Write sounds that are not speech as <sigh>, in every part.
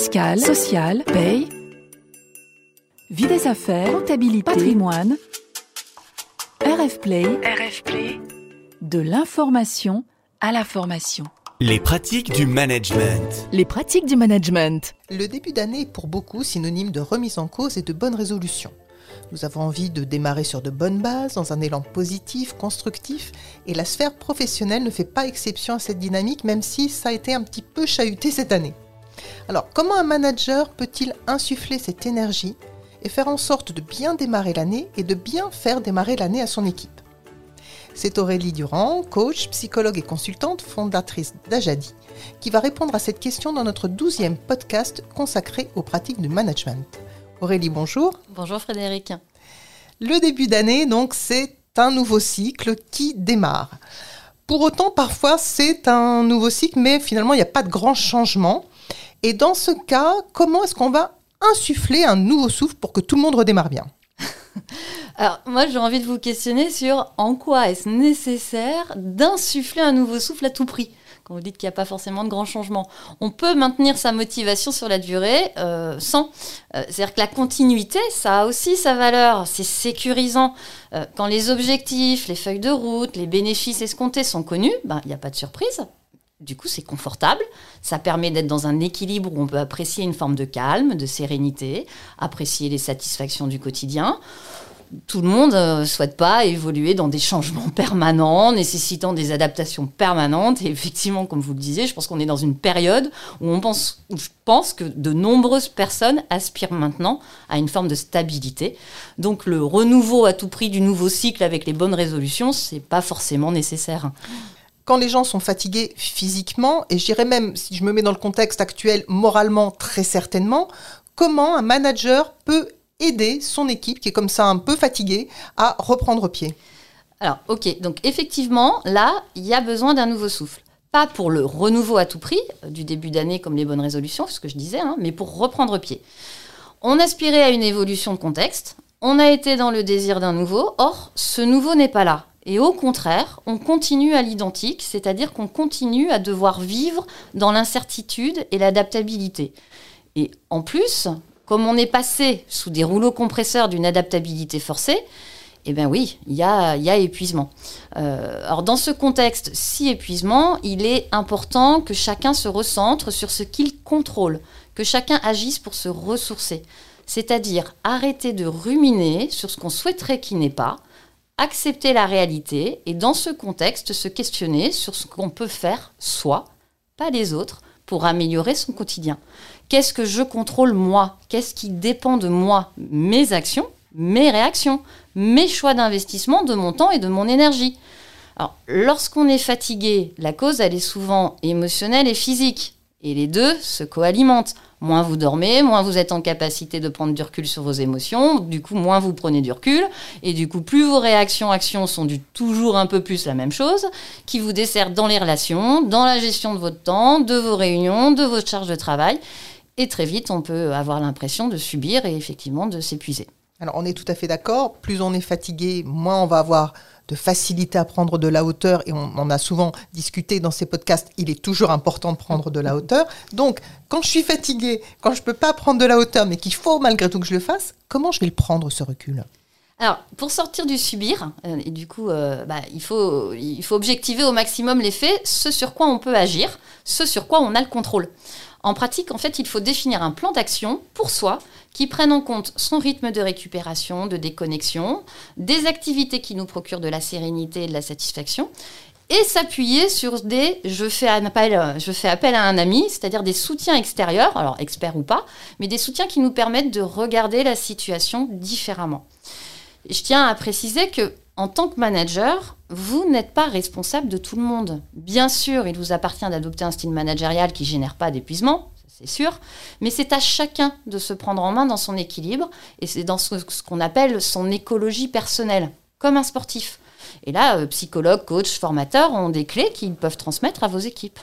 fiscale, sociale, paye, vie des affaires, comptabilité, patrimoine, RF Play, RF Play, de l'information à la formation. Les pratiques du management. Les pratiques du management. Le début d'année est pour beaucoup synonyme de remise en cause et de bonnes résolutions. Nous avons envie de démarrer sur de bonnes bases, dans un élan positif, constructif, et la sphère professionnelle ne fait pas exception à cette dynamique, même si ça a été un petit peu chahuté cette année. Alors, comment un manager peut-il insuffler cette énergie et faire en sorte de bien démarrer l'année et de bien faire démarrer l'année à son équipe? C'est Aurélie Durand, coach, psychologue et consultante, fondatrice d'Ajadi, qui va répondre à cette question dans notre douzième podcast consacré aux pratiques du management. Aurélie, bonjour. Bonjour Frédéric. Le début d'année, donc, c'est un nouveau cycle qui démarre. Pour autant, parfois, c'est un nouveau cycle, mais finalement, il n'y a pas de grand changement. Et dans ce cas, comment est-ce qu'on va insuffler un nouveau souffle pour que tout le monde redémarre bien? <laughs> Alors, moi, j'ai envie de vous questionner sur en quoi est-ce nécessaire d'insuffler un nouveau souffle à tout prix? Quand vous dites qu'il n'y a pas forcément de grands changements. On peut maintenir sa motivation sur la durée euh, sans. Euh, c'est-à-dire que la continuité, ça a aussi sa valeur. C'est sécurisant. Euh, quand les objectifs, les feuilles de route, les bénéfices escomptés sont connus, ben, il n'y a pas de surprise. Du coup, c'est confortable. Ça permet d'être dans un équilibre où on peut apprécier une forme de calme, de sérénité, apprécier les satisfactions du quotidien tout le monde ne euh, souhaite pas évoluer dans des changements permanents, nécessitant des adaptations permanentes. Et effectivement, comme vous le disiez, je pense qu'on est dans une période où on pense, je pense que de nombreuses personnes aspirent maintenant à une forme de stabilité. Donc le renouveau à tout prix du nouveau cycle avec les bonnes résolutions, c'est pas forcément nécessaire quand les gens sont fatigués physiquement, et je dirais même, si je me mets dans le contexte actuel, moralement très certainement, comment un manager peut aider son équipe, qui est comme ça un peu fatiguée, à reprendre pied? Alors, ok, donc effectivement, là, il y a besoin d'un nouveau souffle. Pas pour le renouveau à tout prix, euh, du début d'année comme les bonnes résolutions, ce que je disais, hein, mais pour reprendre pied. On aspirait à une évolution de contexte, on a été dans le désir d'un nouveau, or ce nouveau n'est pas là. Et au contraire, on continue à l'identique, c'est-à-dire qu'on continue à devoir vivre dans l'incertitude et l'adaptabilité. Et en plus, comme on est passé sous des rouleaux compresseurs d'une adaptabilité forcée, eh bien oui, il y a, épuisement. Euh, alors dans ce contexte si épuisement, il est important que chacun se recentre sur ce qu'il contrôle, que chacun agisse pour se ressourcer. C'est-à-dire arrêter de ruminer sur ce qu'on souhaiterait qui n'est pas, accepter la réalité et dans ce contexte se questionner sur ce qu'on peut faire soi, pas les autres, pour améliorer son quotidien. Qu'est-ce que je contrôle moi? Qu'est-ce qui dépend de moi? Mes actions, mes réactions, mes choix d'investissement de mon temps et de mon énergie. Alors, lorsqu'on est fatigué, la cause, elle est souvent émotionnelle et physique. Et les deux se co-alimentent. Moins vous dormez, moins vous êtes en capacité de prendre du recul sur vos émotions, du coup moins vous prenez du recul, et du coup plus vos réactions, actions sont du toujours un peu plus la même chose, qui vous dessert dans les relations, dans la gestion de votre temps, de vos réunions, de votre charge de travail, et très vite on peut avoir l'impression de subir et effectivement de s'épuiser. Alors on est tout à fait d'accord, plus on est fatigué, moins on va avoir de facilité à prendre de la hauteur, et on en a souvent discuté dans ces podcasts, il est toujours important de prendre de la hauteur. Donc, quand je suis fatigué, quand je ne peux pas prendre de la hauteur, mais qu'il faut malgré tout que je le fasse, comment je vais le prendre, ce recul? Alors, pour sortir du subir, euh, et du coup, euh, bah, il, faut, il faut objectiver au maximum les faits, ce sur quoi on peut agir, ce sur quoi on a le contrôle. En pratique, en fait, il faut définir un plan d'action pour soi qui prenne en compte son rythme de récupération, de déconnexion, des activités qui nous procurent de la sérénité et de la satisfaction, et s'appuyer sur des je fais, appel, je fais appel à un ami, c'est-à-dire des soutiens extérieurs, alors experts ou pas, mais des soutiens qui nous permettent de regarder la situation différemment. Je tiens à préciser que en tant que manager, vous n'êtes pas responsable de tout le monde. Bien sûr, il vous appartient d'adopter un style managérial qui génère pas d'épuisement, c'est sûr, mais c'est à chacun de se prendre en main dans son équilibre et c'est dans ce, qu'on appelle son écologie personnelle, comme un sportif. Et là, euh, psychologues, coachs, formateurs ont des clés qu'ils peuvent transmettre à vos équipes.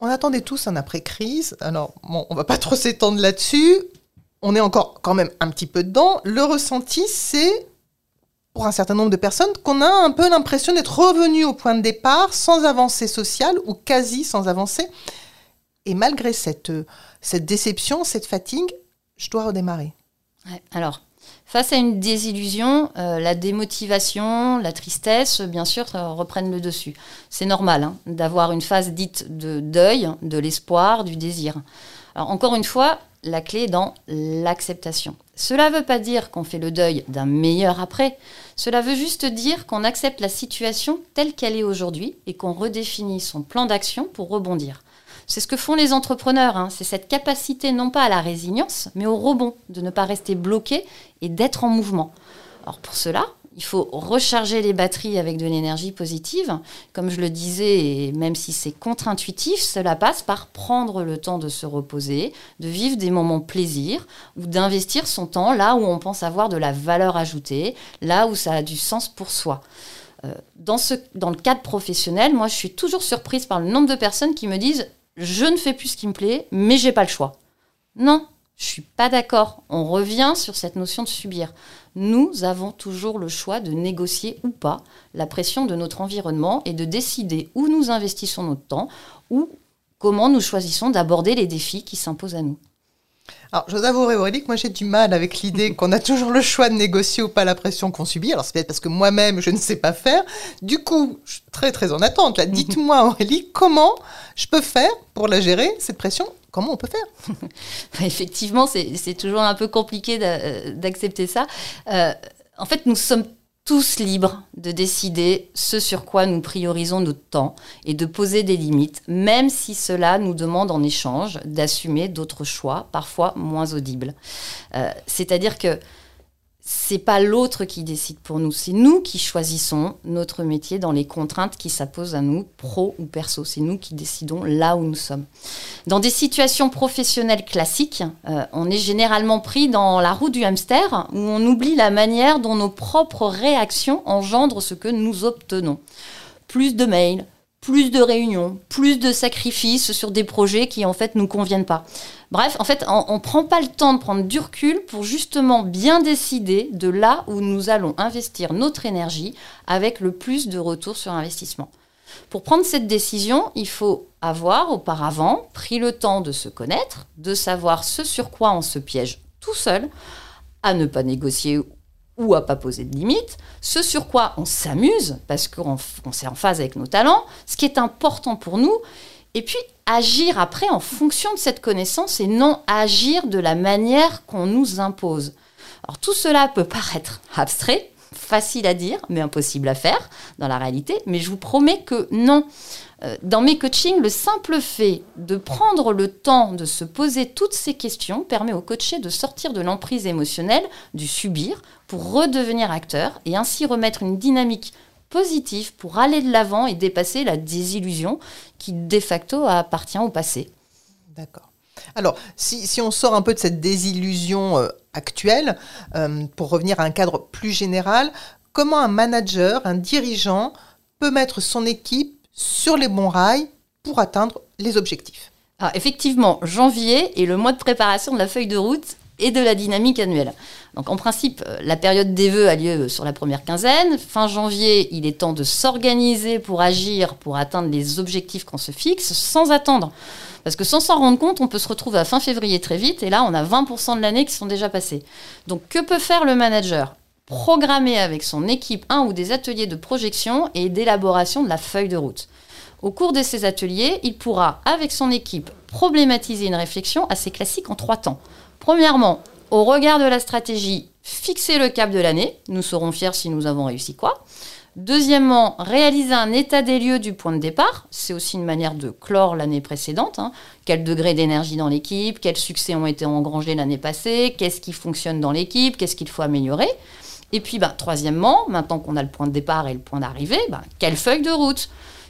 On attendait tous un après-crise. Alors, bon, on va pas trop s'étendre là-dessus. On est encore quand même un petit peu dedans. Le ressenti, c'est pour un certain nombre de personnes qu'on a un peu l'impression d'être revenu au point de départ sans avancée sociale ou quasi sans avancée. Et malgré cette, euh, cette déception, cette fatigue, je dois redémarrer. alors, face à une désillusion, euh, la démotivation, la tristesse, bien sûr, reprennent le dessus. C'est normal hein, d'avoir une phase dite de deuil, de l'espoir, du désir. Alors, encore une fois, la clé est dans l'acceptation. Cela ne veut pas dire qu'on fait le deuil d'un meilleur après, cela veut juste dire qu'on accepte la situation telle qu'elle est aujourd'hui et qu'on redéfinit son plan d'action pour rebondir. C'est ce que font les entrepreneurs, hein. c'est cette capacité non pas à la résilience, mais au rebond, de ne pas rester bloqué et d'être en mouvement. Alors pour cela, il faut recharger les batteries avec de l'énergie positive. Comme je le disais, et même si c'est contre-intuitif, cela passe par prendre le temps de se reposer, de vivre des moments plaisir ou d'investir son temps là où on pense avoir de la valeur ajoutée, là où ça a du sens pour soi. Euh, dans, le cadre professionnel, moi, je suis toujours surprise par le nombre de personnes qui me disent je ne fais plus ce qui me plaît, mais j'ai pas le choix. Non, je suis pas d'accord. On revient sur cette notion de subir. Nous avons toujours le choix de négocier ou pas la pression de notre environnement et de décider où nous investissons notre temps ou comment nous choisissons d'aborder les défis qui s'imposent à nous. Alors, je vous avouerai, Aurélie, que moi j'ai du mal avec l'idée <laughs> qu'on a toujours le choix de négocier ou pas la pression qu'on subit. Alors, c'est peut-être parce que moi-même, je ne sais pas faire. Du coup, je suis très très en attente. Là, <laughs> dites-moi, Aurélie, comment je peux faire pour la gérer, cette pression? Comment on peut faire <laughs> Effectivement, c'est toujours un peu compliqué d'accepter ça. Euh, en fait, nous sommes tous libres de décider ce sur quoi nous priorisons notre temps et de poser des limites, même si cela nous demande en échange d'assumer d'autres choix, parfois moins audibles. Euh, c'est-à-dire que c'est pas l'autre qui décide pour nous, c'est nous qui choisissons notre métier dans les contraintes qui s'imposent à nous, pro ou perso. C'est nous qui décidons là où nous sommes. Dans des situations professionnelles classiques, euh, on est généralement pris dans la roue du hamster où on oublie la manière dont nos propres réactions engendrent ce que nous obtenons. Plus de mails, plus de réunions, plus de sacrifices sur des projets qui en fait nous conviennent pas. Bref, en fait, on ne prend pas le temps de prendre du recul pour justement bien décider de là où nous allons investir notre énergie avec le plus de retour sur investissement. Pour prendre cette décision, il faut avoir auparavant pris le temps de se connaître, de savoir ce sur quoi on se piège tout seul, à ne pas négocier ou à pas poser de limites, ce sur quoi on s'amuse, parce qu'on s'est en phase avec nos talents, ce qui est important pour nous, et puis agir après en fonction de cette connaissance et non agir de la manière qu'on nous impose. Alors tout cela peut paraître abstrait, facile à dire, mais impossible à faire dans la réalité, mais je vous promets que non. Euh, dans mes coachings, le simple fait de prendre le temps de se poser toutes ces questions permet au coaché de sortir de l'emprise émotionnelle, du subir, pour redevenir acteur et ainsi remettre une dynamique positive pour aller de l'avant et dépasser la désillusion qui de facto appartient au passé. D'accord. Alors, si, on sort un peu de cette désillusion euh, actuelle, euh, pour revenir à un cadre plus général, comment un manager, un dirigeant peut mettre son équipe sur les bons rails pour atteindre les objectifs Effectivement, janvier est le mois de préparation de la feuille de route et de la dynamique annuelle. Donc en principe, euh, la période des vœux a lieu sur la première quinzaine. Fin janvier, il est temps de s'organiser pour agir, pour atteindre les objectifs qu'on se fixe sans attendre. Parce que sans s'en rendre compte, on peut se retrouver à fin février très vite et là, on a 20% de l'année qui sont déjà passés. Donc que peut faire le manager? Programmer avec son équipe un ou des ateliers de projection et d'élaboration de la feuille de route. Au cours de ces ateliers, il pourra, avec son équipe, problématiser une réflexion assez classique en trois temps. Premièrement, au regard de la stratégie, fixer le cap de l'année. Nous serons fiers si nous avons réussi quoi. Deuxièmement, réaliser un état des lieux du point de départ. C'est aussi une manière de clore l'année précédente. Hein. Quel degré d'énergie dans l'équipe Quels succès ont été engrangés l'année passée Qu'est-ce qui fonctionne dans l'équipe Qu'est-ce qu'il faut améliorer Et puis, bah, troisièmement, maintenant qu'on a le point de départ et le point d'arrivée, bah, quelle feuille de route?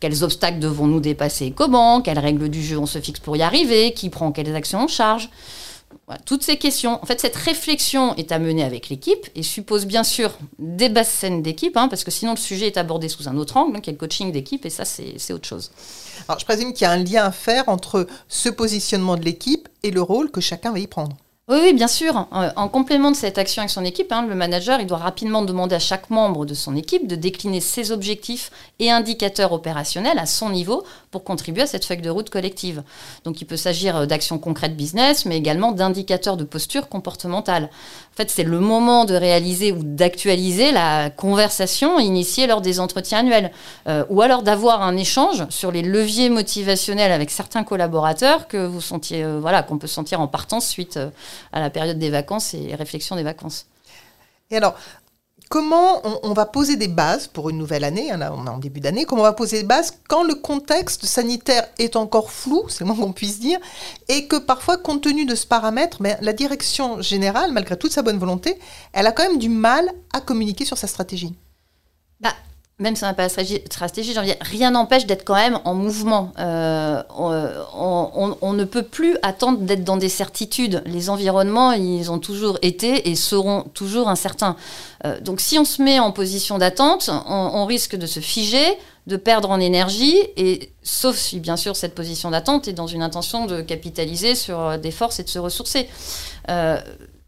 Quels obstacles devons-nous dépasser? Comment? Quelles règles du jeu on se fixe pour y arriver? Qui prend quelles actions en charge? Toutes ces questions. En fait, cette réflexion est à mener avec l'équipe et suppose bien sûr des basses scènes d'équipe, hein, parce que sinon le sujet est abordé sous un autre angle, hein, qui est le coaching d'équipe, et ça, c'est autre chose. Alors, je présume qu'il y a un lien à faire entre ce positionnement de l'équipe et le rôle que chacun va y prendre. Oui, bien sûr. Euh, En complément de cette action avec son équipe, hein, le manager, il doit rapidement demander à chaque membre de son équipe de décliner ses objectifs et indicateurs opérationnels à son niveau pour contribuer à cette feuille de route collective. Donc, il peut s'agir euh, d'actions concrètes business, mais également d'indicateurs de posture comportementale. En fait, c'est le moment de réaliser ou d'actualiser la conversation initiée lors des entretiens annuels, Euh, ou alors d'avoir un échange sur les leviers motivationnels avec certains collaborateurs que vous sentiez, voilà, qu'on peut sentir en partance suite à la période des vacances et réflexion des vacances. Et alors, comment on, va poser des bases pour une nouvelle année hein, Là, on est en début d'année. Comment on va poser des bases quand le contexte sanitaire est encore flou, c'est moins qu'on puisse dire, et que parfois, compte tenu de ce paramètre, mais la direction générale, malgré toute sa bonne volonté, elle a quand même du mal à communiquer sur sa stratégie? Même si on n'a pas la stratégie, rien n'empêche d'être quand même en mouvement. Euh, on, ne peut plus attendre d'être dans des certitudes. Les environnements, ils ont toujours été et seront toujours incertains. Euh, donc si on se met en position d'attente, on, risque de se figer, de perdre en énergie, et sauf si bien sûr cette position d'attente est dans une intention de capitaliser sur euh, des forces et de se ressourcer.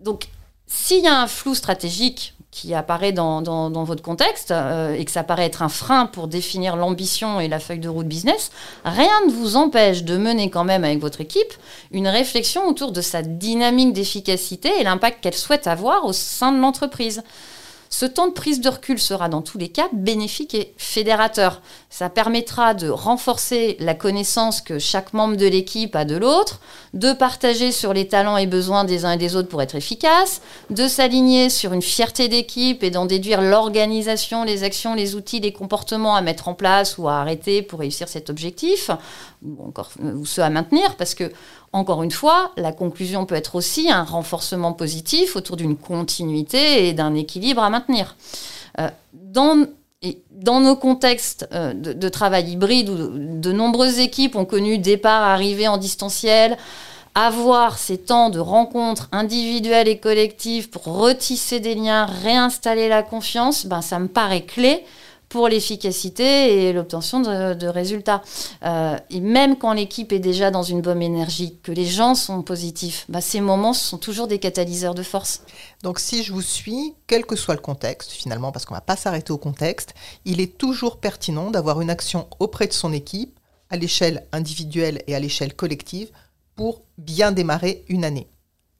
Donc s'il y a un flou stratégique qui apparaît dans, votre contexte euh, et que ça paraît être un frein pour définir l'ambition et la feuille de route business, rien ne vous empêche de mener quand même avec votre équipe une réflexion autour de sa dynamique d'efficacité et l'impact qu'elle souhaite avoir au sein de l'entreprise. Ce temps de prise de recul sera dans tous les cas bénéfique et fédérateur. Ça permettra de renforcer la connaissance que chaque membre de l'équipe a de l'autre, de partager sur les talents et besoins des uns et des autres pour être efficace, de s'aligner sur une fierté d'équipe et d'en déduire l'organisation, les actions, les outils, les comportements à mettre en place ou à arrêter pour réussir cet objectif, ou encore ou ceux à maintenir, parce que encore une fois, la conclusion peut être aussi un renforcement positif autour d'une continuité et d'un équilibre à maintenir. Euh, dans, dans nos contextes euh, de, de travail hybride où de, de nombreuses équipes ont connu départ, arrivée en distanciel, avoir ces temps de rencontres individuelles et collectives pour retisser des liens, réinstaller la confiance, ben, ça me paraît clé pour l'efficacité et l'obtention de, résultats. Euh, et même quand l'équipe est déjà dans une bonne énergie, que les gens sont positifs, ben, ces moments sont toujours des catalyseurs de force. Donc si je vous suis, quel que soit le contexte, finalement, parce qu'on ne va pas s'arrêter au contexte, il est toujours pertinent d'avoir une action auprès de son équipe, à l'échelle individuelle et à l'échelle collective, pour bien démarrer une année.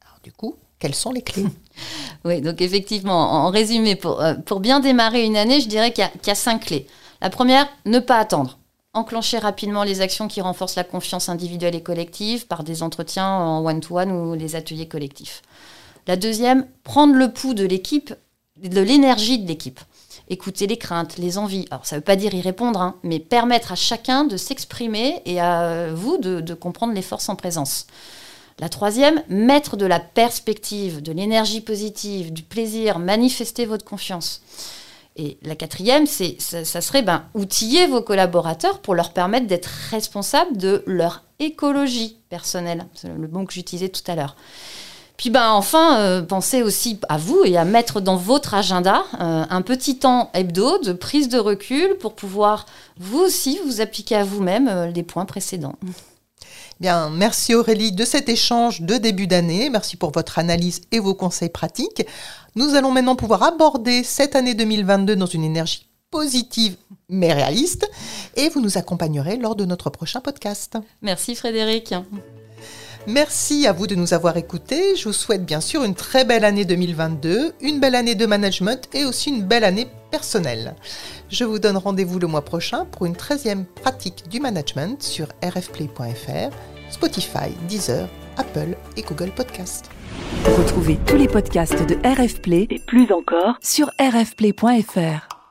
Alors du coup, quelles sont les clés <laughs> Oui, donc effectivement, en résumé, pour, euh, pour bien démarrer une année, je dirais qu'il y, a- cinq clés. La première, ne pas attendre. Enclencher rapidement les actions qui renforcent la confiance individuelle et collective par des entretiens en one-to-one ou les ateliers collectifs. La deuxième, prendre le pouls de l'équipe, de l'énergie de l'équipe. Écouter les craintes, les envies. Alors, ça ne veut pas dire y répondre, hein, mais permettre à chacun de s'exprimer et à vous de comprendre les forces en présence. La troisième, mettre de la perspective, de l'énergie positive, du plaisir, manifester votre confiance. Et la quatrième, c'est, ça, serait ben, outiller vos collaborateurs pour leur permettre d'être responsables de leur écologie personnelle. C'est le mot que j'utilisais tout à l'heure. Puis ben, enfin, euh, pensez aussi à vous et à mettre dans votre agenda euh, un petit temps hebdo de prise de recul pour pouvoir vous aussi vous appliquer à vous-même euh, les points précédents. Bien, merci Aurélie de cet échange de début d'année. Merci pour votre analyse et vos conseils pratiques. Nous allons maintenant pouvoir aborder cette année 2022 dans une énergie positive mais réaliste et vous nous accompagnerez lors de notre prochain podcast. Merci Frédéric. Merci à vous de nous avoir écoutés. Je vous souhaite bien sûr une très belle année 2022, une belle année de management et aussi une belle année personnelle. Je vous donne rendez-vous le mois prochain pour une 13e pratique du management sur rfplay.fr, Spotify, Deezer, Apple et Google Podcast. Retrouvez tous les podcasts de RF Play et plus encore sur rfplay.fr.